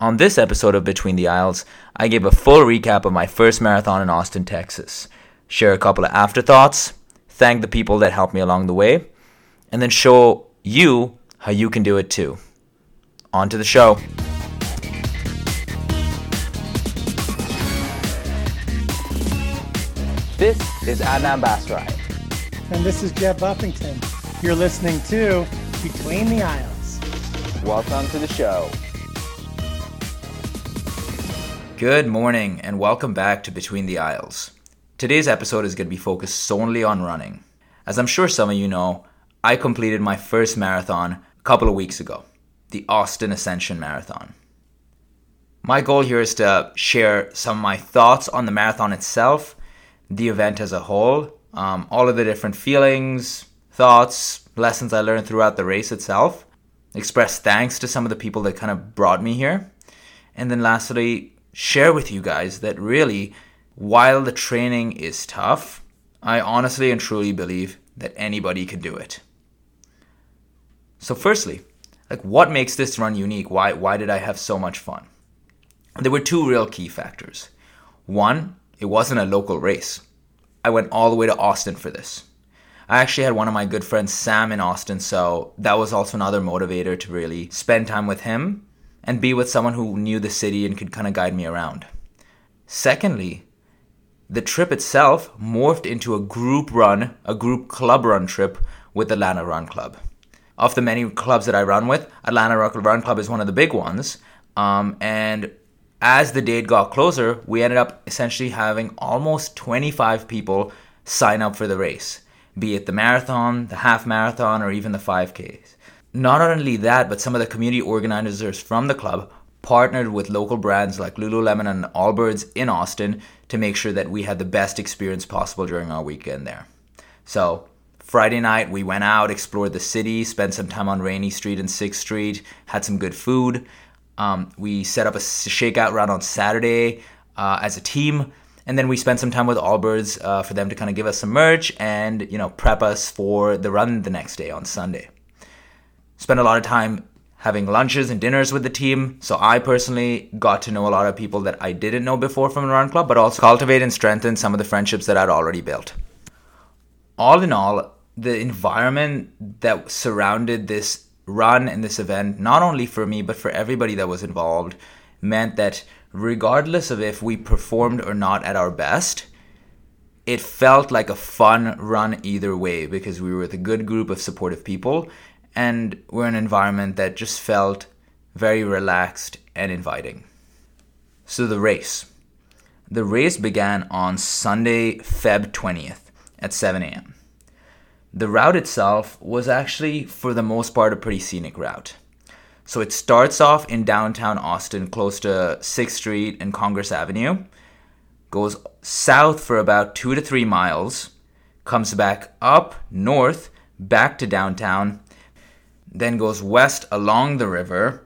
On this episode of Between the Aisles, I give a full recap of my first marathon in Austin, Texas, share a couple of afterthoughts, thank the people that helped me along the way, and then show you how you can do it too. On to the show. This is Adnan Basrai. And this is Jeb Buffington. You're listening to Between the Aisles. Welcome to the show. Good morning and welcome back to Between the Aisles. Today's episode is going to be focused solely on running. As I'm sure some of you know, I completed my first marathon a couple of weeks ago, the Austin Ascension Marathon. My goal here is to share some of my thoughts on the marathon itself, the event as a whole, um, all of the different feelings, thoughts, lessons I learned throughout the race itself, express thanks to some of the people that kind of brought me here, and then lastly, share with you guys that really, while the training is tough, I honestly and truly believe that anybody can do it. So, firstly, like what makes this run unique? Why, why did I have so much fun? There were two real key factors. One, it wasn't a local race. I went all the way to Austin for this. I actually had one of my good friends, Sam, in Austin, so that was also another motivator to really spend time with him and be with someone who knew the city and could kind of guide me around. Secondly, the trip itself morphed into a group run, a group club run trip with Atlanta Run Club. Of the many clubs that I run with, Atlanta Run Club is one of the big ones. Um, and as the date got closer, we ended up essentially having almost 25 people sign up for the race, be it the marathon, the half marathon, or even the 5Ks. Not only that, but some of the community organizers from the club partnered with local brands like Lululemon and Allbirds in Austin to make sure that we had the best experience possible during our weekend there. So, Friday night, we went out, explored the city, spent some time on Rainey Street and 6th Street, had some good food. Um, we set up a shakeout run on Saturday uh, as a team, and then we spent some time with Allbirds uh, for them to kind of give us some merch and you know prep us for the run the next day on Sunday spent a lot of time having lunches and dinners with the team. So I personally got to know a lot of people that I didn't know before from the Run Club, but also cultivate and strengthen some of the friendships that I'd already built. All in all, the environment that surrounded this run and this event, not only for me, but for everybody that was involved, meant that regardless of if we performed or not at our best, it felt like a fun run either way because we were with a good group of supportive people and we're in an environment that just felt very relaxed and inviting. So the race. The race began on Sunday, Feb 20th at 7 a.m. The route itself was actually, for the most part, a pretty scenic route. So it starts off in downtown Austin, close to 6th Street and Congress Avenue, goes south for about two to three miles, comes back up north, back to downtown, then goes west along the river,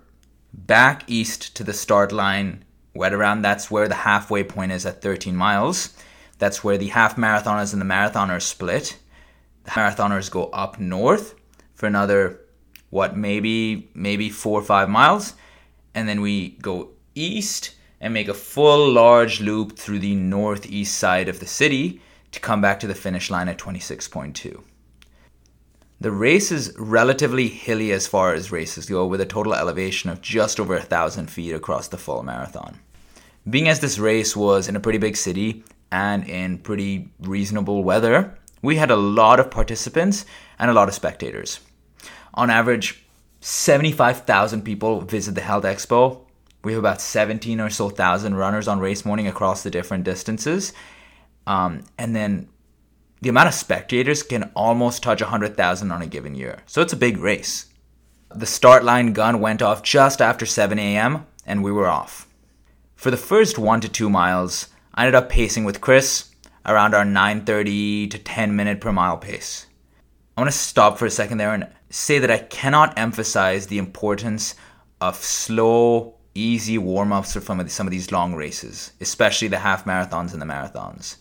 back east to the start line, right around that's where the halfway point is at 13 miles. That's where the half marathoners and the marathoners split. The marathoners go up north for another what maybe maybe 4 or 5 miles and then we go east and make a full large loop through the northeast side of the city to come back to the finish line at 26.2. The race is relatively hilly as far as races go, with a total elevation of just over a thousand feet across the full marathon. Being as this race was in a pretty big city and in pretty reasonable weather, we had a lot of participants and a lot of spectators. On average, 75,000 people visit the Health Expo. We have about 17 or so thousand runners on race morning across the different distances. Um, and then the amount of spectators can almost touch 100,000 on a given year. So it's a big race. The start line gun went off just after 7 a.m., and we were off. For the first one to two miles, I ended up pacing with Chris around our 9:30 to 10 minute per mile pace. I want to stop for a second there and say that I cannot emphasize the importance of slow, easy warm ups for some of these long races, especially the half marathons and the marathons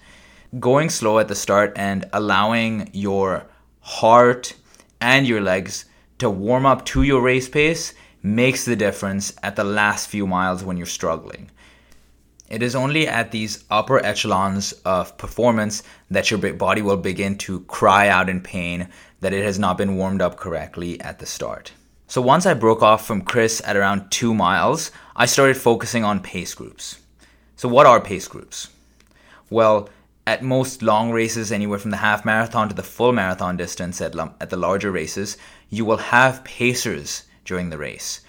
going slow at the start and allowing your heart and your legs to warm up to your race pace makes the difference at the last few miles when you're struggling. It is only at these upper echelons of performance that your body will begin to cry out in pain that it has not been warmed up correctly at the start. So once I broke off from Chris at around two miles, I started focusing on pace groups. So, what are pace groups? Well, at most long races, anywhere from the half marathon to the full marathon distance at, at the larger races, you will have pacers during the race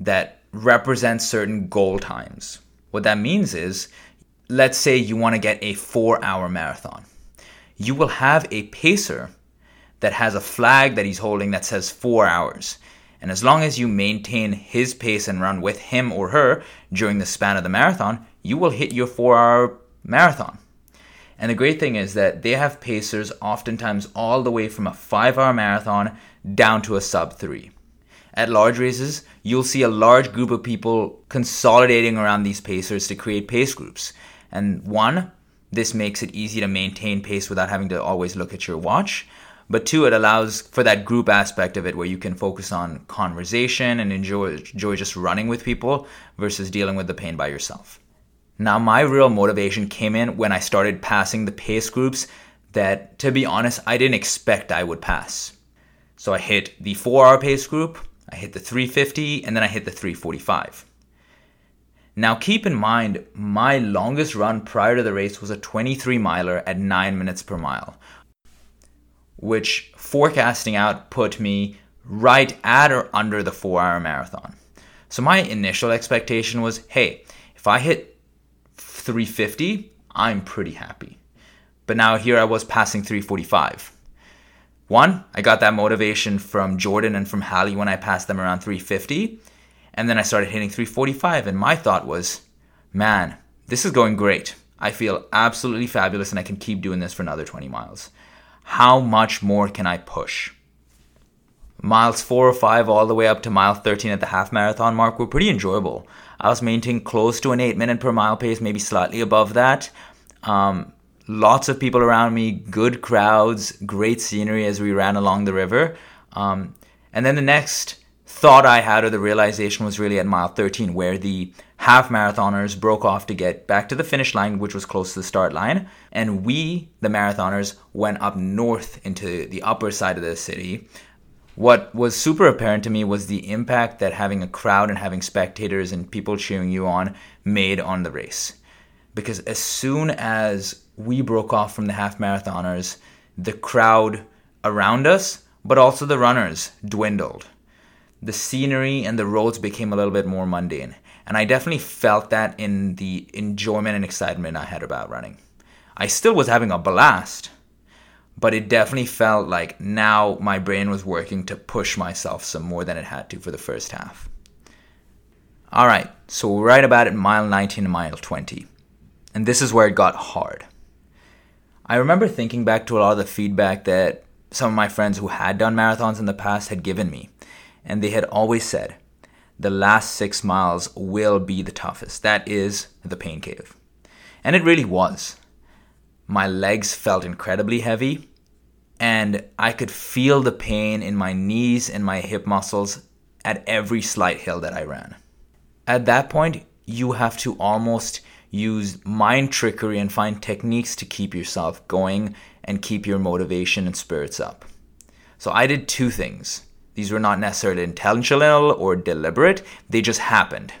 that represent certain goal times. What that means is, let's say you want to get a four hour marathon. You will have a pacer that has a flag that he's holding that says four hours. And as long as you maintain his pace and run with him or her during the span of the marathon, you will hit your four hour marathon. And the great thing is that they have pacers oftentimes all the way from a five hour marathon down to a sub three. At large races, you'll see a large group of people consolidating around these pacers to create pace groups. And one, this makes it easy to maintain pace without having to always look at your watch. But two, it allows for that group aspect of it where you can focus on conversation and enjoy, enjoy just running with people versus dealing with the pain by yourself. Now, my real motivation came in when I started passing the pace groups that, to be honest, I didn't expect I would pass. So I hit the four hour pace group, I hit the 350 and then I hit the 345. Now keep in mind, my longest run prior to the race was a 23 miler at 9 minutes per mile, which forecasting out put me right at or under the 4 hour marathon. So my initial expectation was hey, if I hit 350, I'm pretty happy. But now here I was passing 345. One, I got that motivation from Jordan and from Hallie when I passed them around 350. And then I started hitting 345. And my thought was, man, this is going great. I feel absolutely fabulous and I can keep doing this for another 20 miles. How much more can I push? Miles four or five, all the way up to mile 13 at the half marathon mark, were pretty enjoyable. I was maintaining close to an eight minute per mile pace, maybe slightly above that. Um, lots of people around me, good crowds, great scenery as we ran along the river. Um, and then the next thought I had or the realization was really at mile 13, where the half marathoners broke off to get back to the finish line, which was close to the start line. And we, the marathoners, went up north into the upper side of the city. What was super apparent to me was the impact that having a crowd and having spectators and people cheering you on made on the race. Because as soon as we broke off from the half marathoners, the crowd around us, but also the runners, dwindled. The scenery and the roads became a little bit more mundane. And I definitely felt that in the enjoyment and excitement I had about running. I still was having a blast, but it definitely felt like now my brain was working to push myself some more than it had to for the first half. All right, so we're right about at mile 19 and mile 20. And this is where it got hard. I remember thinking back to a lot of the feedback that some of my friends who had done marathons in the past had given me. And they had always said, the last six miles will be the toughest. That is the pain cave. And it really was. My legs felt incredibly heavy, and I could feel the pain in my knees and my hip muscles at every slight hill that I ran. At that point, you have to almost use mind trickery and find techniques to keep yourself going and keep your motivation and spirits up. So I did two things. These were not necessarily intentional or deliberate, they just happened.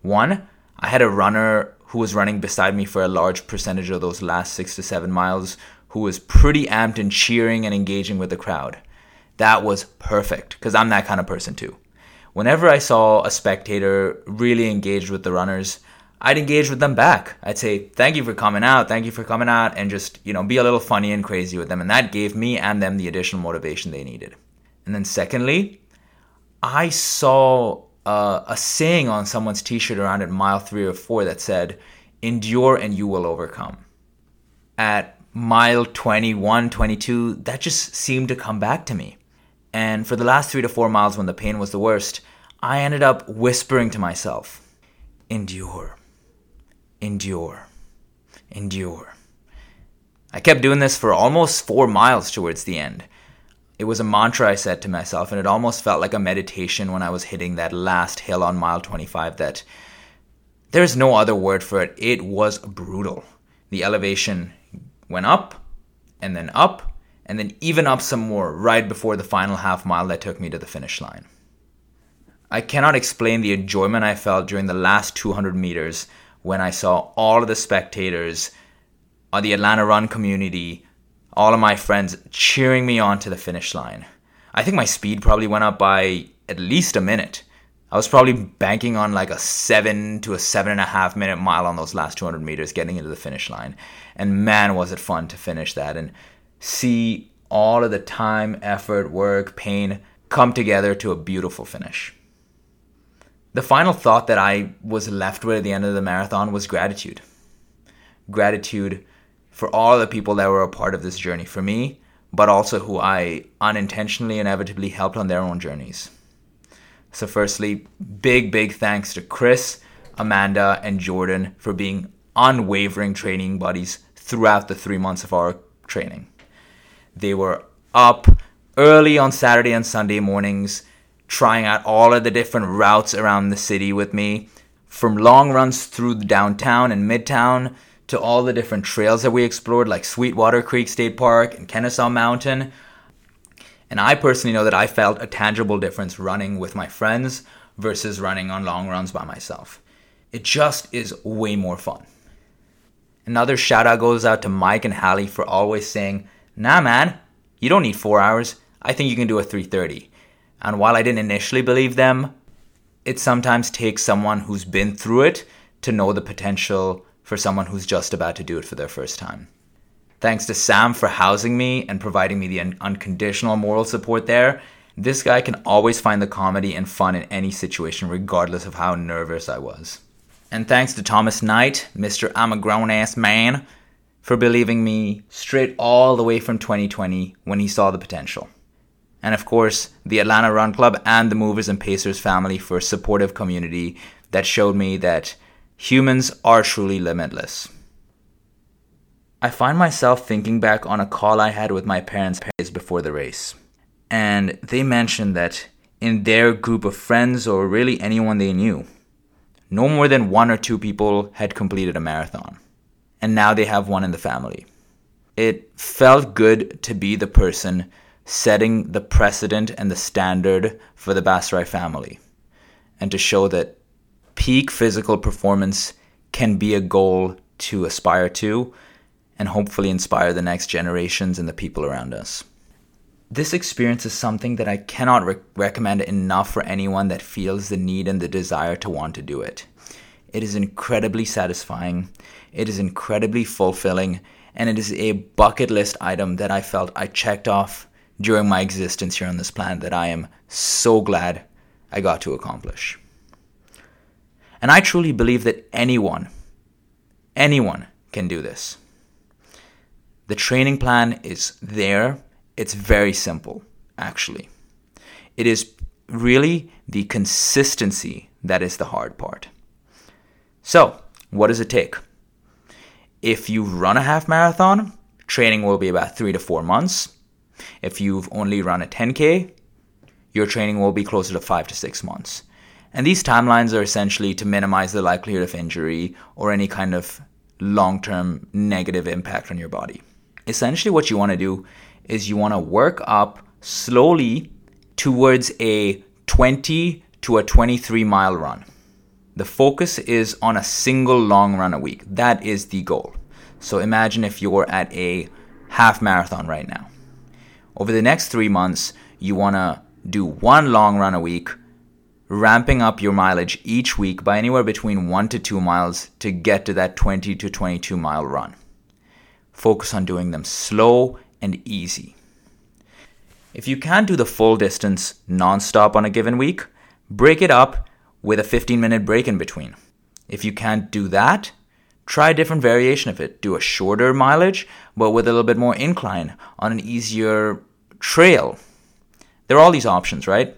One, I had a runner who was running beside me for a large percentage of those last six to seven miles who was pretty amped and cheering and engaging with the crowd. That was perfect because I'm that kind of person too. Whenever I saw a spectator really engaged with the runners, I'd engage with them back. I'd say, thank you for coming out, thank you for coming out, and just, you know, be a little funny and crazy with them. And that gave me and them the additional motivation they needed. And then secondly, I saw uh, a saying on someone's t-shirt around at mile three or four that said, endure and you will overcome. At mile 21, 22, that just seemed to come back to me. And for the last three to four miles when the pain was the worst, I ended up whispering to myself, endure endure, endure. I kept doing this for almost four miles towards the end. It was a mantra I said to myself, and it almost felt like a meditation when I was hitting that last hill on mile 25 that there's no other word for it. It was brutal. The elevation went up and then up and then even up some more right before the final half mile that took me to the finish line. I cannot explain the enjoyment I felt during the last 200 meters when I saw all of the spectators the Atlanta Run community, all of my friends cheering me on to the finish line. I think my speed probably went up by at least a minute. I was probably banking on like a seven to a seven and a half minute mile on those last 200 meters getting into the finish line. And man, was it fun to finish that and see all of the time, effort, work, pain come together to a beautiful finish. The final thought that I was left with at the end of the marathon was gratitude. Gratitude for all the people that were a part of this journey for me, but also who I unintentionally, inevitably helped on their own journeys. So, firstly, big, big thanks to Chris, Amanda, and Jordan for being unwavering training buddies throughout the three months of our training. They were up early on Saturday and Sunday mornings trying out all of the different routes around the city with me, from long runs through downtown and midtown to all the different trails that we explored, like Sweetwater Creek State Park and Kennesaw Mountain. And I personally know that I felt a tangible difference running with my friends versus running on long runs by myself. It just is way more fun. Another shout out goes out to Mike and Hallie for always saying, Nah, man, you don't need four hours. I think you can do a 330. And while I didn't initially believe them, it sometimes takes someone who's been through it to know the potential for someone who's just about to do it for their first time. Thanks to Sam for housing me and providing me the un- unconditional moral support there. This guy can always find the comedy and fun in any situation, regardless of how nervous I was. And thanks to Thomas Knight, Mr. I'm a grown ass man, for believing me straight all the way from 2020 when he saw the potential and of course, the Atlanta Run Club and the Movers and Pacers family for a supportive community that showed me that humans are truly limitless. I find myself thinking back on a call I had with my parents before the race, and they mentioned that in their group of friends, or really anyone they knew, no more than one or two people had completed a marathon, and now they have one in the family. It felt good to be the person setting the precedent and the standard for the Basrai family, and to show that peak physical performance can be a goal to aspire to and hopefully inspire the next generations and the people around us. This experience is something that I cannot re- recommend enough for anyone that feels the need and the desire to want to do it. It is incredibly satisfying, it is incredibly fulfilling, and it is a bucket list item that I felt I checked off during my existence here on this planet that I am so glad I got to accomplish. And I truly believe that anyone, anyone can do this. The training plan is there. It's very simple, actually. It is really the consistency that is the hard part. So, what does it take? If you run a half marathon, training will be about three to four months. If you've only run a 10K, your training will be closer to five to six months. And these timelines are essentially to minimize the likelihood of injury or any kind of long term negative impact on your body. Essentially, what you want to do is you want to work up slowly towards a 20 to a 23 mile run. The focus is on a single long run a week. That is the goal. So imagine if you're at a half marathon right now. Over the next three months, you want to do one long run a week, ramping up your mileage each week by anywhere between one to two miles to get to that 20 to 22 mile run. Focus on doing them slow and easy. If you can't do the full distance non-stop on a given week, break it up with a 15 minute break in between. If you can't do that, try a different variation of it. Do a shorter mileage, but with a little bit more incline on an easier trail. There are all these options, right?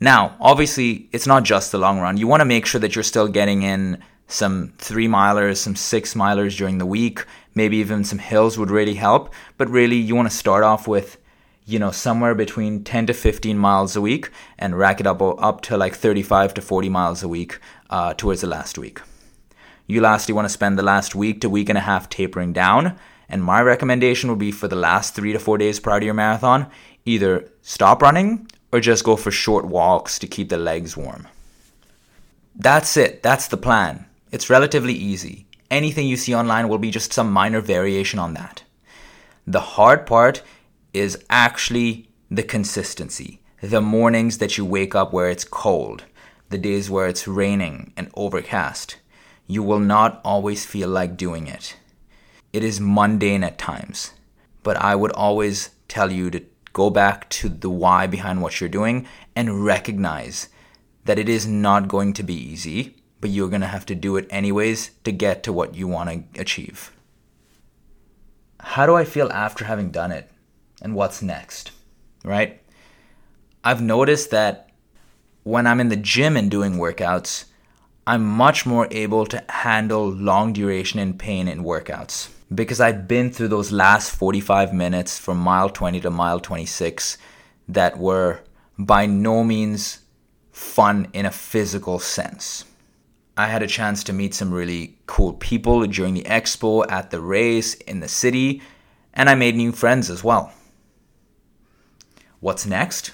Now, obviously, it's not just the long run. You want to make sure that you're still getting in some three milers, some six milers during the week. Maybe even some hills would really help. But really, you want to start off with you know, somewhere between 10 to 15 miles a week and rack it up, up to like 35 to 40 miles a week uh, towards the last week. You lastly want to spend the last week to week and a half tapering down. And my recommendation would be for the last three to four days prior to your marathon, either stop running or just go for short walks to keep the legs warm. That's it. That's the plan. It's relatively easy. Anything you see online will be just some minor variation on that. The hard part is actually the consistency. The mornings that you wake up where it's cold, the days where it's raining and overcast. You will not always feel like doing it. It is mundane at times, but I would always tell you to go back to the why behind what you're doing and recognize that it is not going to be easy, but you're going to have to do it anyways to get to what you want to achieve. How do I feel after having done it? And what's next? Right? I've noticed that when I'm in the gym and doing workouts, I'm much more able to handle long duration and pain in workouts because I'd been through those last 45 minutes from mile 20 to mile 26 that were by no means fun in a physical sense. I had a chance to meet some really cool people during the expo, at the race, in the city, and I made new friends as well. What's next?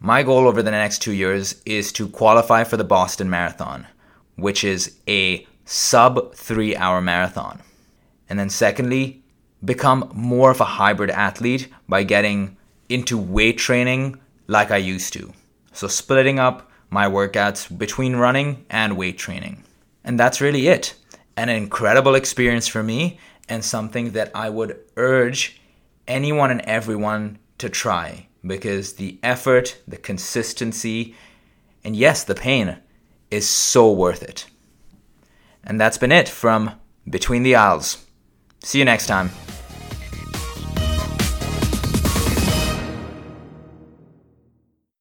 My goal over the next two years is to qualify for the Boston Marathon, which is a sub three hour marathon. And then, secondly, become more of a hybrid athlete by getting into weight training like I used to. So, splitting up my workouts between running and weight training. And that's really it. An incredible experience for me and something that I would urge anyone and everyone to try because the effort, the consistency, and yes, the pain is so worth it. And that's been it from Between the Aisles. See you next time.